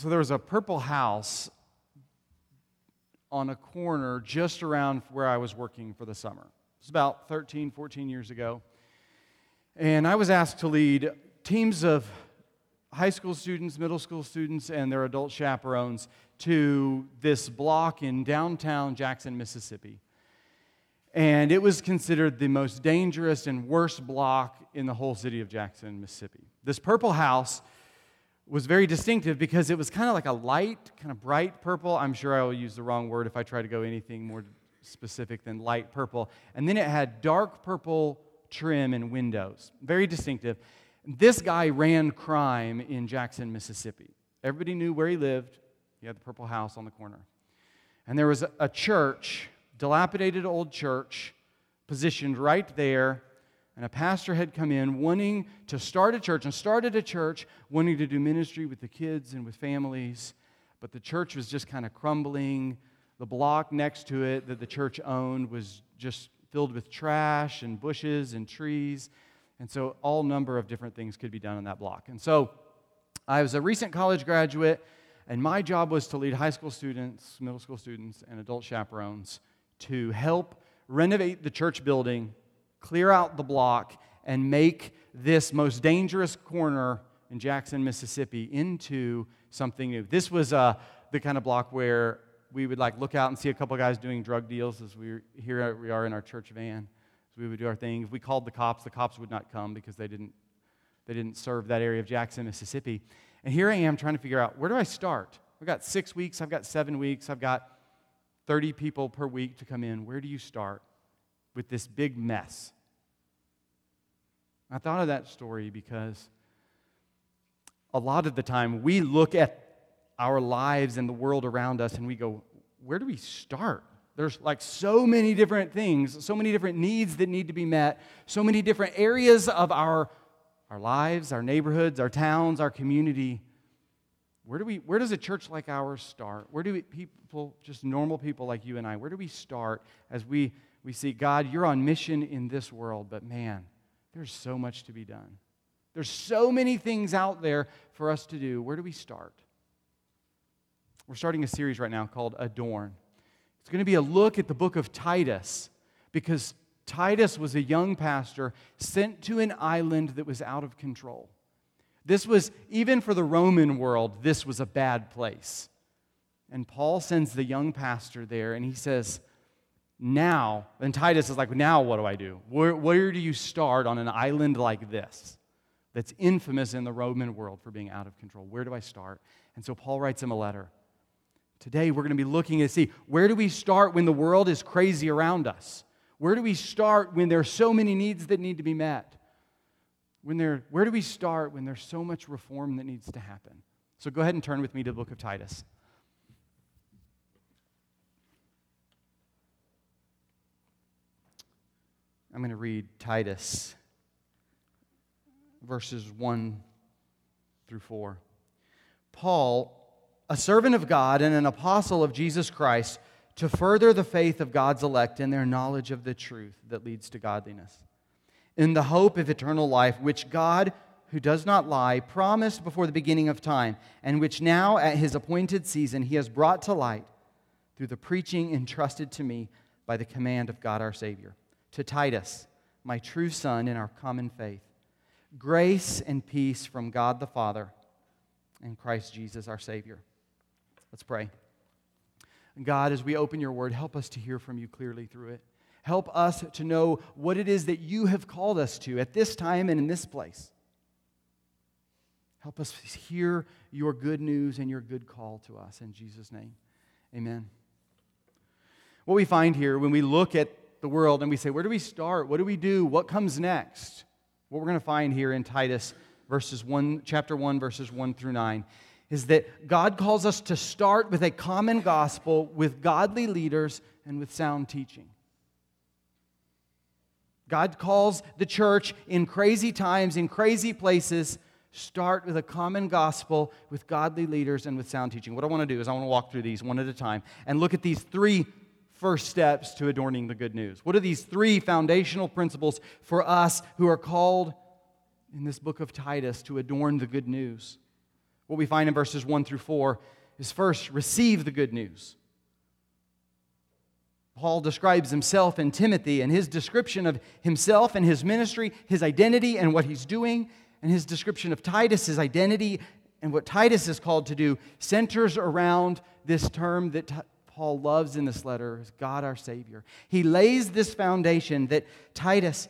so there was a purple house on a corner just around where I was working for the summer. It was about 13, 14 years ago. And I was asked to lead teams of high school students, middle school students, and their adult chaperones to this block in downtown Jackson, Mississippi. And it was considered the most dangerous and worst block in the whole city of Jackson, Mississippi. This purple house was very distinctive because it was kind of like a light, kind of bright purple. I'm sure I will use the wrong word if I try to go anything more specific than light purple. And then it had dark purple trim and windows. Very distinctive. This guy ran crime in Jackson, Mississippi. Everybody knew where he lived. He had the purple house on the corner. And there was a church, dilapidated old church, positioned right there and a pastor had come in wanting to start a church and started a church wanting to do ministry with the kids and with families. But the church was just kind of crumbling. The block next to it that the church owned was just filled with trash and bushes and trees. And so all number of different things could be done on that block. And so i was a recent college graduate and my job was to lead high school students middle school students and adult chaperones to help renovate the church building clear out the block, and make this most dangerous corner in Jackson, Mississippi into something new. This was uh, the kind of block where we would like look out and see a couple guys doing drug deals as we here we are in our church van. So we would do our thing. If we called the cops, the cops would not come because they didn't they didn't serve that area of Jackson, Mississippi. And here I am trying to figure out where do I start? I've got six weeks, I've got seven weeks, I've got 30 people per week to come in. Where do you start? With this big mess. I thought of that story because a lot of the time we look at our lives and the world around us and we go, where do we start? There's like so many different things, so many different needs that need to be met, so many different areas of our, our lives, our neighborhoods, our towns, our community. Where, do we, where does a church like ours start? Where do we, people, just normal people like you and I, where do we start as we we see, God, you're on mission in this world, but man, there's so much to be done. There's so many things out there for us to do. Where do we start? We're starting a series right now called Adorn. It's going to be a look at the book of Titus because Titus was a young pastor sent to an island that was out of control. This was, even for the Roman world, this was a bad place. And Paul sends the young pastor there and he says, now, and Titus is like, now what do I do? Where, where do you start on an island like this that's infamous in the Roman world for being out of control? Where do I start? And so Paul writes him a letter. Today, we're going to be looking to see where do we start when the world is crazy around us? Where do we start when there are so many needs that need to be met? When there, where do we start when there's so much reform that needs to happen? So go ahead and turn with me to the book of Titus. I'm going to read Titus verses 1 through 4. Paul, a servant of God and an apostle of Jesus Christ, to further the faith of God's elect and their knowledge of the truth that leads to godliness, in the hope of eternal life, which God, who does not lie, promised before the beginning of time, and which now, at his appointed season, he has brought to light through the preaching entrusted to me by the command of God our Savior to Titus, my true son in our common faith. Grace and peace from God the Father and Christ Jesus our Savior. Let's pray. God, as we open your word, help us to hear from you clearly through it. Help us to know what it is that you have called us to at this time and in this place. Help us hear your good news and your good call to us. In Jesus' name, amen. What we find here when we look at the world and we say, where do we start? What do we do? What comes next? What we're going to find here in Titus verses 1 chapter 1 verses 1 through 9 is that God calls us to start with a common gospel with godly leaders and with sound teaching. God calls the church in crazy times, in crazy places, start with a common gospel with godly leaders and with sound teaching. What I want to do is I want to walk through these one at a time and look at these three first steps to adorning the good news? What are these three foundational principles for us who are called in this book of Titus to adorn the good news? what we find in verses 1 through 4 is first, receive the good news. Paul describes himself and Timothy and his description of himself and his ministry, his identity and what he's doing, and his description of Titus, his identity and what Titus is called to do, centers around this term that Paul loves in this letter is God our Savior. He lays this foundation that Titus,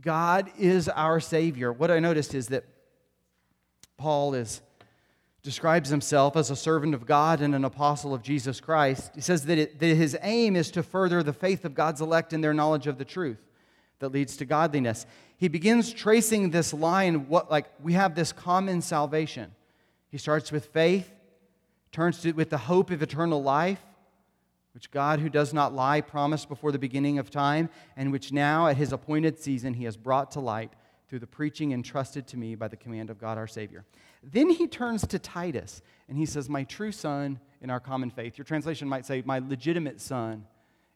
God is our Savior. What I noticed is that Paul is describes himself as a servant of God and an apostle of Jesus Christ. He says that, it, that his aim is to further the faith of God's elect in their knowledge of the truth that leads to godliness. He begins tracing this line, what like we have this common salvation. He starts with faith, turns to with the hope of eternal life, which God, who does not lie, promised before the beginning of time, and which now, at his appointed season, he has brought to light through the preaching entrusted to me by the command of God our Savior. Then he turns to Titus and he says, My true son in our common faith. Your translation might say, My legitimate son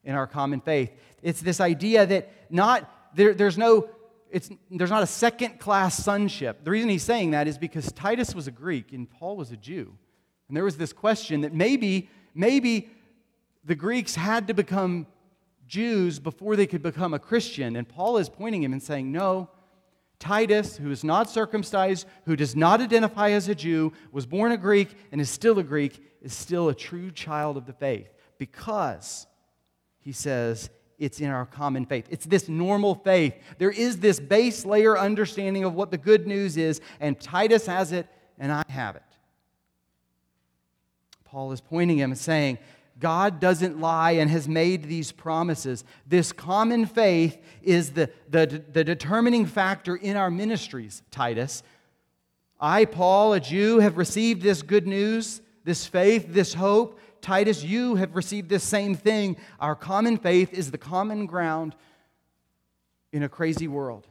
in our common faith. It's this idea that not, there, there's no, it's, there's not a second class sonship. The reason he's saying that is because Titus was a Greek and Paul was a Jew. And there was this question that maybe, maybe the Greeks had to become Jews before they could become a Christian. And Paul is pointing him and saying, No, Titus, who is not circumcised, who does not identify as a Jew, was born a Greek, and is still a Greek, is still a true child of the faith because, he says, it's in our common faith. It's this normal faith. There is this base layer understanding of what the good news is, and Titus has it, and I have it. Paul is pointing him and saying, God doesn't lie and has made these promises. This common faith is the, the, the determining factor in our ministries, Titus. I, Paul, a Jew, have received this good news, this faith, this hope. Titus, you have received this same thing. Our common faith is the common ground in a crazy world.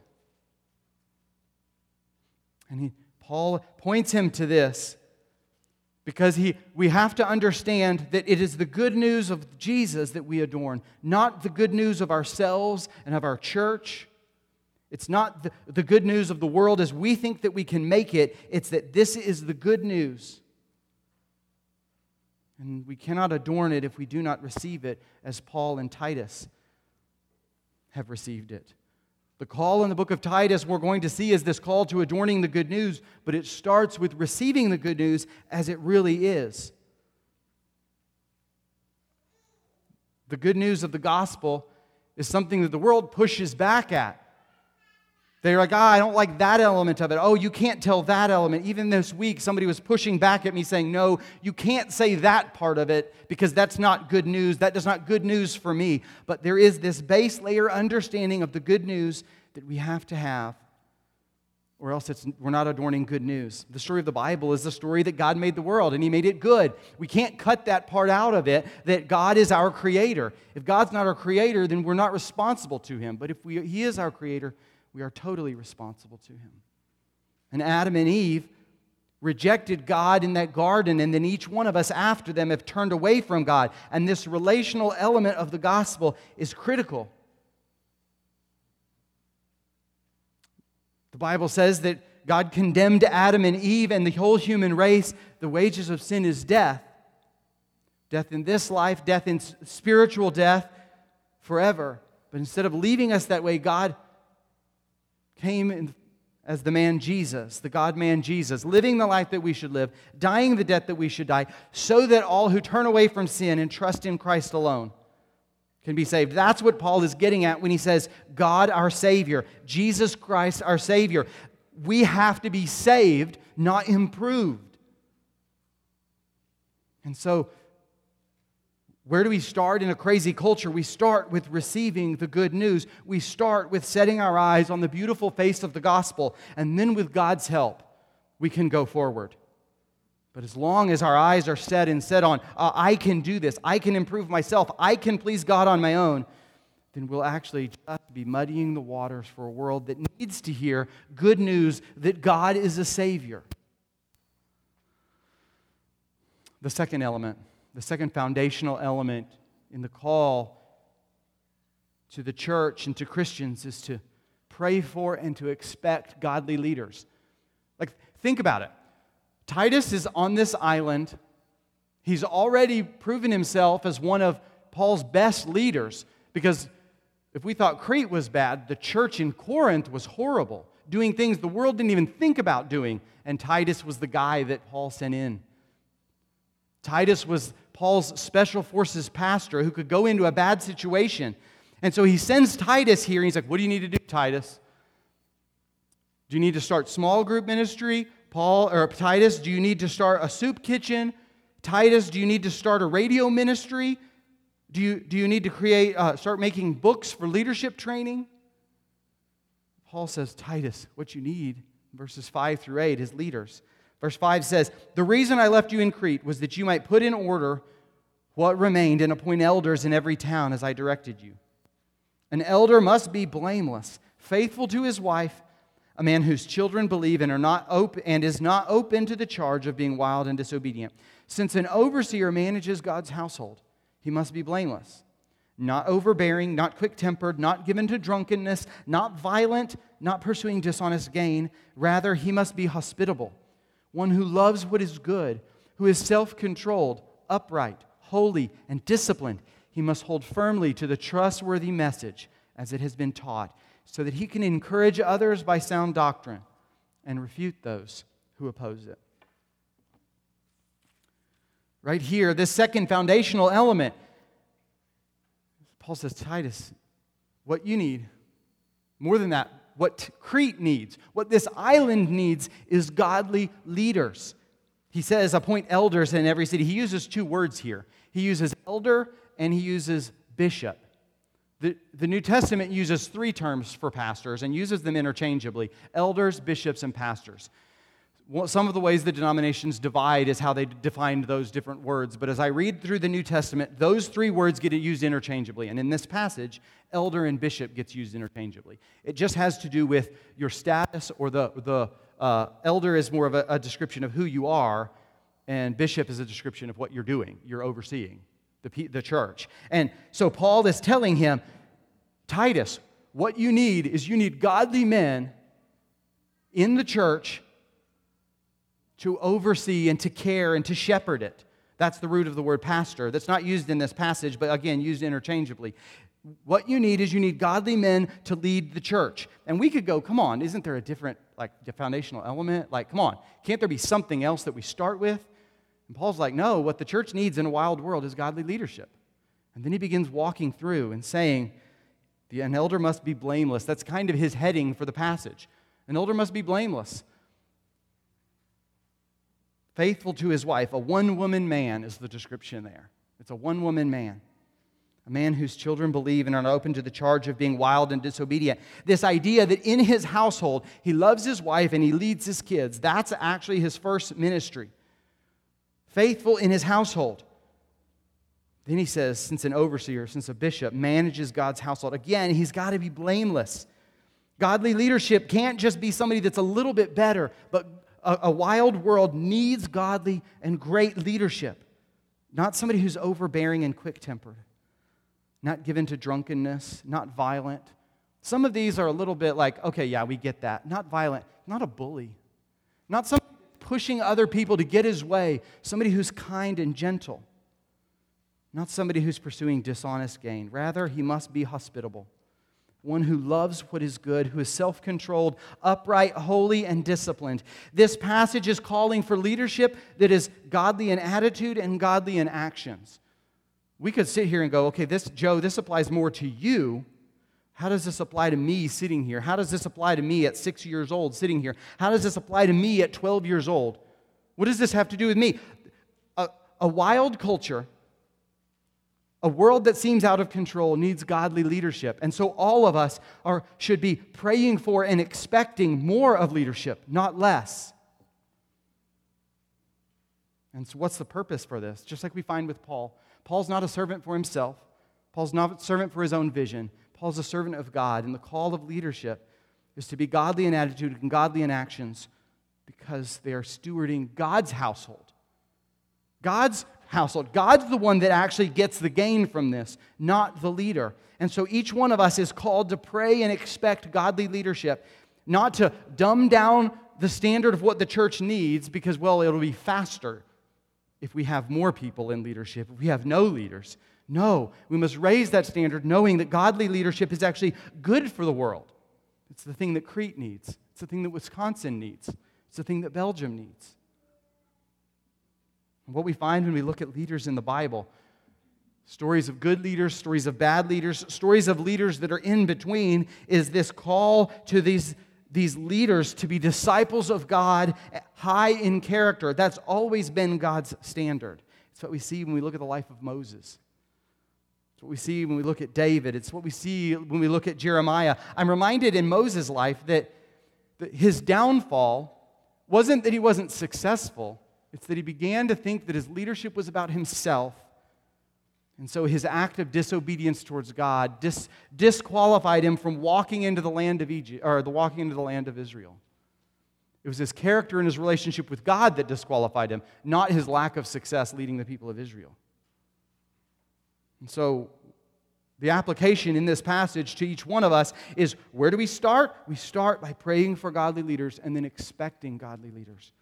And he, Paul points him to this because he, we have to understand that it is the good news of Jesus that we adorn, not the good news of ourselves and of our church. It's not the, the good news of the world as we think that we can make it. It's that this is the good news. And we cannot adorn it if we do not receive it as Paul and Titus have received it. The call in the book of Titus we're going to see is this call to adorning the good news, but it starts with receiving the good news as it really is. The good news of the gospel is something that the world pushes back at. They're like, ah, I don't like that element of it. Oh, you can't tell that element. Even this week, somebody was pushing back at me saying, no, you can't say that part of it because that's not good news. That is not good news for me. But there is this base layer understanding of the good news that we have to have, or else we're not adorning good news. The story of the Bible is the story that God made the world and He made it good. We can't cut that part out of it that God is our creator. If God's not our creator, then we're not responsible to Him. But if we, He is our creator, we are totally responsible to him. And Adam and Eve rejected God in that garden, and then each one of us after them have turned away from God. And this relational element of the gospel is critical. The Bible says that God condemned Adam and Eve and the whole human race. The wages of sin is death. Death in this life, death in spiritual death forever. But instead of leaving us that way, God came in, as the man Jesus, the God man Jesus, living the life that we should live, dying the death that we should die, so that all who turn away from sin and trust in Christ alone can be saved. That's what Paul is getting at when he says, God our Savior, Jesus Christ our Savior. We have to be saved, not improved. And so where do we start in a crazy culture? We start with receiving the good news. We start with setting our eyes on the beautiful face of the gospel. And then, with God's help, we can go forward. But as long as our eyes are set and set on, uh, I can do this, I can improve myself, I can please God on my own, then we'll actually just be muddying the waters for a world that needs to hear good news that God is a Savior. The second element the second foundational element in the call to the church and to Christians is to pray for and to expect godly leaders. Like, think about it. Titus is on this island. He's already proven himself as one of Paul's best leaders because if we thought Crete was bad, the church in Corinth was horrible, doing things the world didn't even think about doing. And Titus was the guy that Paul sent in. Titus was Paul's special forces pastor who could go into a bad situation. And so he sends Titus here, and he's like, What do you need to do, Titus? Do you need to start small group ministry? Paul or Titus, do you need to start a soup kitchen? Titus, do you need to start a radio ministry? Do you, do you need to create, uh, start making books for leadership training? Paul says, Titus, what you need, verses 5 through 8, is leaders. Verse 5 says, The reason I left you in Crete was that you might put in order what remained and appoint elders in every town as I directed you. An elder must be blameless, faithful to his wife, a man whose children believe and are not open and is not open to the charge of being wild and disobedient. Since an overseer manages God's household, he must be blameless, not overbearing, not quick tempered, not given to drunkenness, not violent, not pursuing dishonest gain. Rather, he must be hospitable, one who loves what is good, who is self controlled, upright, holy, and disciplined. He must hold firmly to the trustworthy message as it has been taught, so that he can encourage others by sound doctrine and refute those who oppose it right here, this second foundational element. Paul says, Titus, what you need, more than that, what Crete needs, what this island needs is godly leaders. He says, appoint elders in every city. He uses two words here. He uses elder and he uses bishop. The, the New Testament uses three terms for pastors and uses them interchangeably elders, bishops, and pastors some of the ways the denominations divide is how they defined those different words. But as I read through the New Testament, those three words get used interchangeably. And in this passage, elder and bishop gets used interchangeably. It just has to do with your status, or the, the uh, elder is more of a, a description of who you are, and bishop is a description of what you're doing, you're overseeing the, the church. And so Paul is telling him, Titus, what you need is you need godly men in the church to oversee and to care and to shepherd it. That's the root of the word pastor. That's not used in this passage, but again, used interchangeably. What you need is you need godly men to lead the church. And we could go, come on, isn't there a different, like, foundational element? Like, come on, can't there be something else that we start with? And Paul's like, no, what the church needs in a wild world is godly leadership. And then he begins walking through and saying, an elder must be blameless. That's kind of his heading for the passage. An elder must be blameless faithful to his wife. A one woman man is the description there. It's a one woman man. A man whose children believe and are open to the charge of being wild and disobedient. This idea that in his household, he loves his wife and he leads his kids. That's actually his first ministry. Faithful in his household. Then he says, since an overseer, since a bishop manages God's household, again, he's got to be blameless. Godly leadership can't just be somebody that's a little bit better, but a, a wild world needs godly and great leadership, not somebody who's overbearing and quick tempered, not given to drunkenness, not violent. Some of these are a little bit like, okay, yeah, we get that. Not violent, not a bully, not somebody pushing other people to get his way, somebody who's kind and gentle, not somebody who's pursuing dishonest gain. Rather, he must be hospitable one who loves what is good, who is self controlled, upright, holy, and disciplined. This passage is calling for leadership that is godly in attitude and godly in actions. We could sit here and go, okay, this, Joe, this applies more to you. How does this apply to me sitting here? How does this apply to me at six years old sitting here? How does this apply to me at 12 years old? What does this have to do with me? A, a wild culture a world that seems out of control needs godly leadership. And so all of us are, should be praying for and expecting more of leadership, not less. And so, what's the purpose for this? Just like we find with Paul, Paul's not a servant for himself, Paul's not a servant for his own vision. Paul's a servant of God. And the call of leadership is to be godly in attitude and godly in actions because they are stewarding God's household. God's household. God's the one that actually gets the gain from this, not the leader. And so each one of us is called to pray and expect godly leadership, not to dumb down the standard of what the church needs because, well, it'll be faster if we have more people in leadership, if we have no leaders. No, we must raise that standard knowing that godly leadership is actually good for the world. It's the thing that Crete needs, it's the thing that Wisconsin needs, it's the thing that Belgium needs. And what we find when we look at leaders in the Bible stories of good leaders, stories of bad leaders, stories of leaders that are in between is this call to these, these leaders to be disciples of God, high in character. That's always been God's standard. It's what we see when we look at the life of Moses. It's what we see when we look at David. It's what we see when we look at Jeremiah. I'm reminded in Moses' life that, that his downfall wasn't that he wasn't successful, it's that he began to think that his leadership was about himself. And so his act of disobedience towards God dis- disqualified him from walking into the land of Egypt or the walking into the land of Israel. It was his character and his relationship with God that disqualified him, not his lack of success leading the people of Israel. And so the application in this passage to each one of us is where do we start? We start by praying for godly leaders and then expecting godly leaders.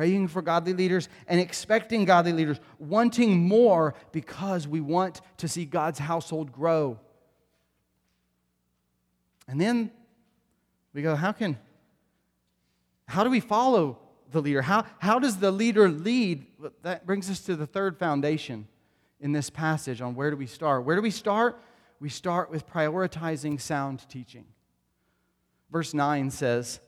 Praying for godly leaders and expecting godly leaders, wanting more because we want to see God's household grow. And then we go, how can, how do we follow the leader? How, how does the leader lead? That brings us to the third foundation in this passage on where do we start. Where do we start? We start with prioritizing sound teaching. Verse 9 says,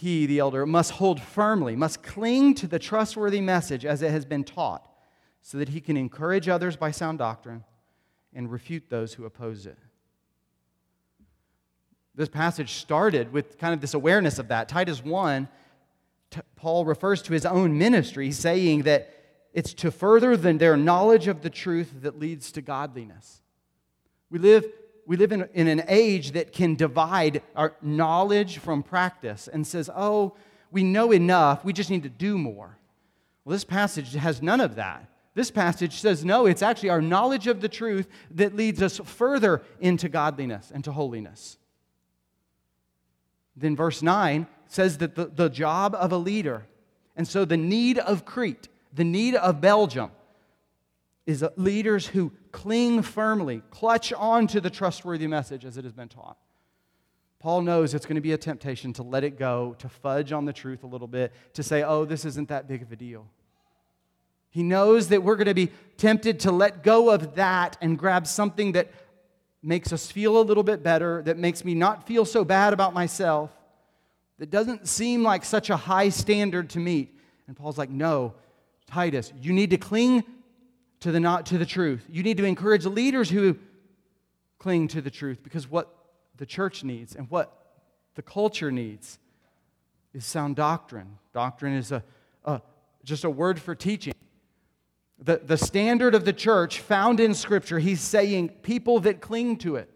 He, the elder, must hold firmly, must cling to the trustworthy message as it has been taught, so that he can encourage others by sound doctrine and refute those who oppose it. This passage started with kind of this awareness of that. Titus 1 Paul refers to his own ministry, saying that it's to further than their knowledge of the truth that leads to godliness. We live, we live in, in an age that can divide our knowledge from practice and says, oh, we know enough, we just need to do more. Well, this passage has none of that. This passage says, no, it's actually our knowledge of the truth that leads us further into godliness and to holiness. Then, verse 9 says that the, the job of a leader, and so the need of Crete, the need of Belgium, is leaders who cling firmly, clutch on to the trustworthy message as it has been taught. Paul knows it's going to be a temptation to let it go, to fudge on the truth a little bit, to say, oh, this isn't that big of a deal. He knows that we're going to be tempted to let go of that and grab something that makes us feel a little bit better, that makes me not feel so bad about myself that doesn't seem like such a high standard to meet. And Paul's like, no, Titus, you need to cling to the, not, to the truth. You need to encourage leaders who cling to the truth because what the church needs and what the culture needs is sound doctrine. Doctrine is a, a just a word for teaching. The, the standard of the church found in Scripture, he's saying people that cling to it.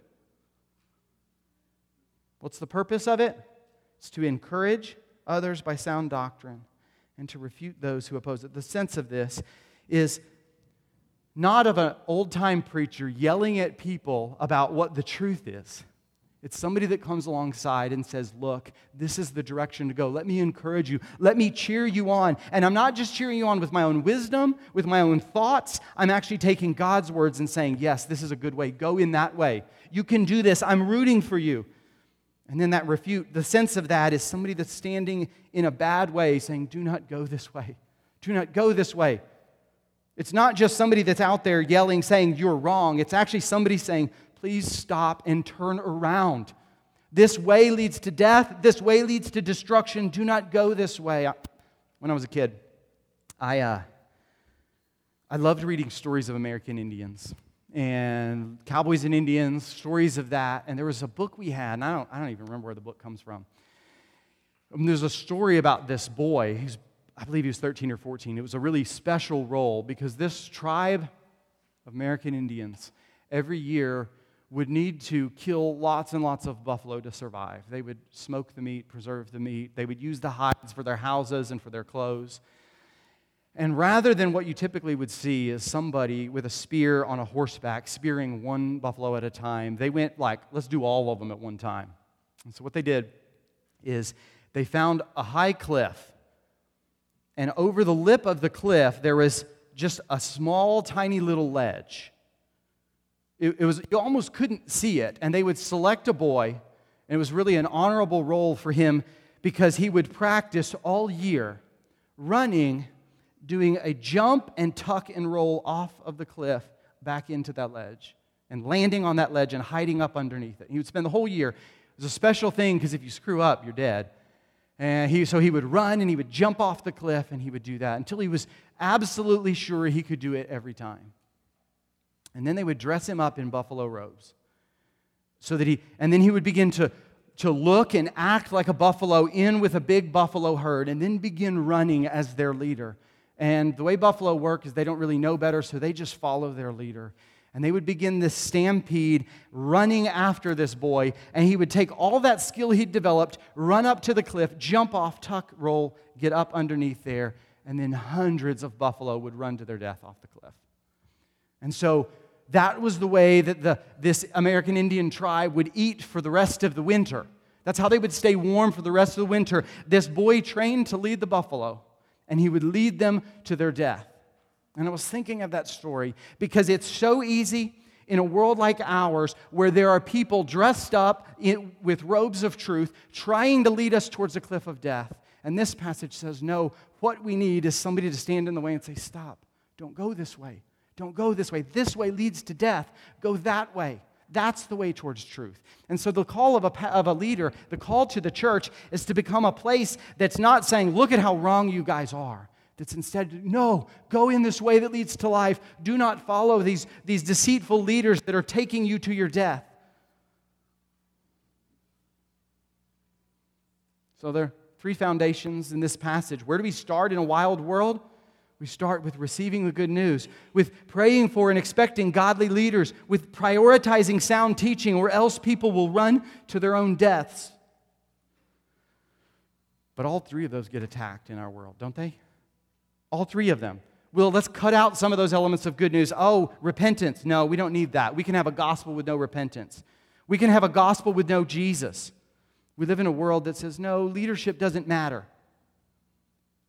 What's the purpose of it? It's to encourage others by sound doctrine and to refute those who oppose it. The sense of this is not of an old time preacher yelling at people about what the truth is. It's somebody that comes alongside and says, Look, this is the direction to go. Let me encourage you. Let me cheer you on. And I'm not just cheering you on with my own wisdom, with my own thoughts. I'm actually taking God's words and saying, Yes, this is a good way. Go in that way. You can do this. I'm rooting for you. And then that refute, the sense of that is somebody that's standing in a bad way saying, Do not go this way. Do not go this way. It's not just somebody that's out there yelling, saying, You're wrong. It's actually somebody saying, Please stop and turn around. This way leads to death. This way leads to destruction. Do not go this way. When I was a kid, I, uh, I loved reading stories of American Indians and Cowboys and Indians, stories of that. And there was a book we had, and I don't, I don't even remember where the book comes from. And there's a story about this boy. He's, I believe he was 13 or 14. It was a really special role because this tribe of American Indians every year would need to kill lots and lots of buffalo to survive. They would smoke the meat, preserve the meat. They would use the hides for their houses and for their clothes. And rather than what you typically would see is somebody with a spear on a horseback spearing one buffalo at a time, they went like, let's do all of them at one time. And so, what they did is they found a high cliff. And over the lip of the cliff, there was just a small, tiny little ledge. It, it was, you almost couldn't see it. And they would select a boy, and it was really an honorable role for him because he would practice all year running, doing a jump and tuck and roll off of the cliff back into that ledge and landing on that ledge and hiding up underneath it. He would spend the whole year. It was a special thing because if you screw up, you're dead. And he, so he would run and he would jump off the cliff and he would do that until he was absolutely sure he could do it every time. And then they would dress him up in buffalo robes. So that he, and then he would begin to, to look and act like a buffalo in with a big buffalo herd and then begin running as their leader. And the way buffalo work is they don't really know better, so they just follow their leader. And they would begin this stampede running after this boy. And he would take all that skill he'd developed, run up to the cliff, jump off, tuck, roll, get up underneath there. And then hundreds of buffalo would run to their death off the cliff. And so that was the way that the, this American Indian tribe would eat for the rest of the winter. That's how they would stay warm for the rest of the winter. This boy trained to lead the buffalo, and he would lead them to their death. And I was thinking of that story because it's so easy in a world like ours where there are people dressed up in, with robes of truth trying to lead us towards a cliff of death. And this passage says, no, what we need is somebody to stand in the way and say, stop, don't go this way. Don't go this way. This way leads to death. Go that way. That's the way towards truth. And so, the call of a, of a leader, the call to the church, is to become a place that's not saying, look at how wrong you guys are, that's instead, no, go in this way that leads to life. Do not follow these, these deceitful leaders that are taking you to your death. So there are three foundations in this passage. Where do we start in a wild world? We start with receiving the good news, with praying for and expecting godly leaders, with prioritizing sound teaching, or else people will run to their own deaths. But all three of those get attacked in our world, don't they? All three of them. Well, let's cut out some of those elements of good news. Oh, repentance. No, we don't need that. We can have a gospel with no repentance. We can have a gospel with no Jesus. We live in a world that says, no, leadership doesn't matter.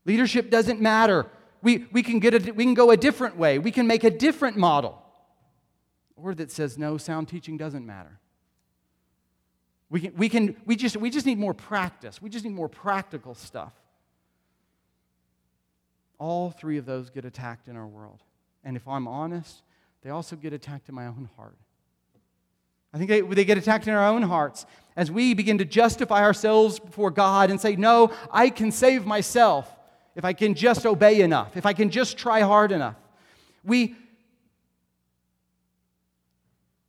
Leadership doesn't matter. We, we, can get a, we can go a different way. We can make a different model. Or that says, no, sound teaching doesn't matter. We, can, we, can, we, just, we just need more practice. We just need more practical stuff. All three of those get attacked in our world. And if I'm honest, they also get attacked in my own heart. I think they, they get attacked in our own hearts as we begin to justify ourselves before God and say, No, I can save myself if I can just obey enough, if I can just try hard enough. We,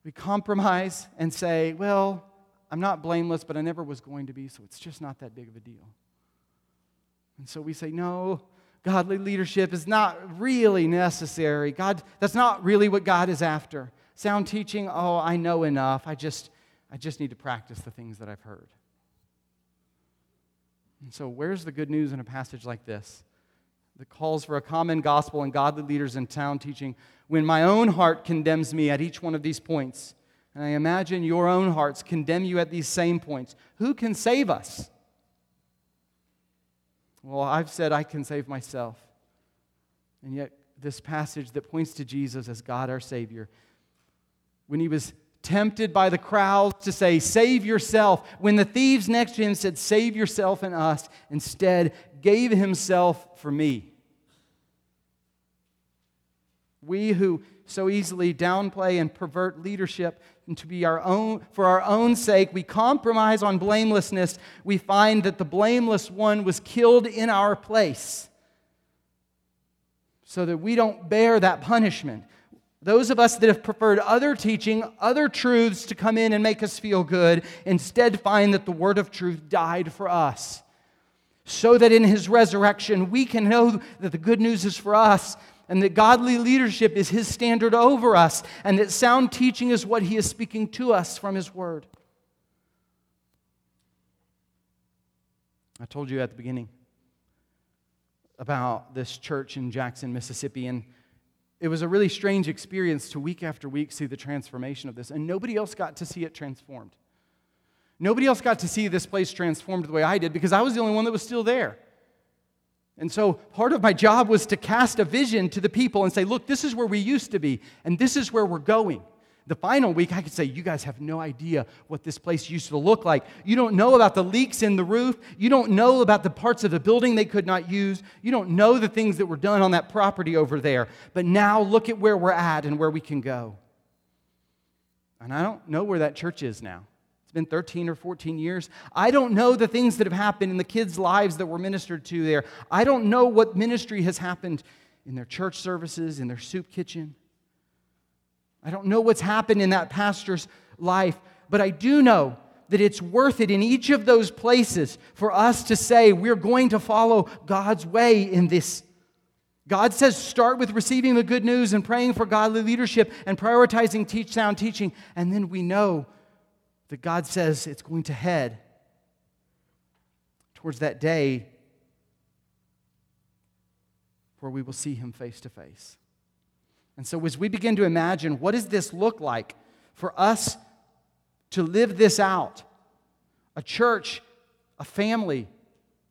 we compromise and say, Well, I'm not blameless, but I never was going to be, so it's just not that big of a deal. And so we say, No, godly leadership is not really necessary. God, that's not really what God is after. Sound teaching, oh, I know enough. I just, I just need to practice the things that I've heard. And so, where's the good news in a passage like this? that calls for a common gospel and godly leaders in town teaching when my own heart condemns me at each one of these points. And I imagine your own hearts condemn you at these same points. Who can save us? Well, I've said I can save myself. And yet, this passage that points to Jesus as God our Savior, when he was tempted by the crowds to say, Save yourself, when the thieves next to him said, Save yourself and us, instead gave himself for me. We who so easily downplay and pervert leadership and to be our own for our own sake we compromise on blamelessness. We find that the blameless one was killed in our place so that we don't bear that punishment. Those of us that have preferred other teaching other truths to come in and make us feel good instead find that the word of truth died for us so that in his resurrection we can know that the good news is for us and that godly leadership is His standard over us, and that sound teaching is what He is speaking to us from His Word. I told you at the beginning about this church in Jackson, Mississippi, and it was a really strange experience to week after week see the transformation of this, and nobody else got to see it transformed. Nobody else got to see this place transformed the way I did because I was the only one that was still there. And so part of my job was to cast a vision to the people and say, look, this is where we used to be, and this is where we're going. The final week, I could say, You guys have no idea what this place used to look like. You don't know about the leaks in the roof. You don't know about the parts of the building they could not use. You don't know the things that were done on that property over there. But now look at where we're at and where we can go. And I don't know where that church is now. Been 13 or 14 years. I don't know the things that have happened in the kids' lives that were ministered to there. I don't know what ministry has happened in their church services, in their soup kitchen. I don't know what's happened in that pastor's life, but I do know that it's worth it in each of those places for us to say we're going to follow God's way in this. God says start with receiving the good news and praying for godly leadership and prioritizing teach sound teaching, and then we know that God says it's going to head towards that day where we will see him face to face. And so, as we begin to imagine what does this look like for us to live this out, a church, a family,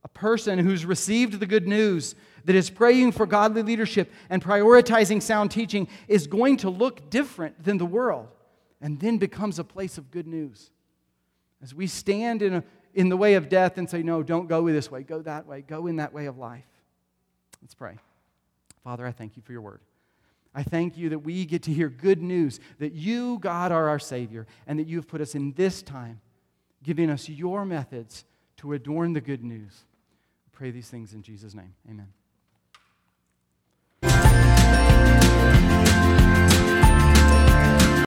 a person who's received the good news, that is praying for godly leadership and prioritizing sound teaching, is going to look different than the world and then becomes a place of good news. As we stand in, a, in the way of death and say, No, don't go this way, go that way, go in that way of life. Let's pray. Father, I thank you for your word. I thank you that we get to hear good news that you, God, are our Savior, and that you have put us in this time, giving us your methods to adorn the good news. I pray these things in Jesus' name. Amen.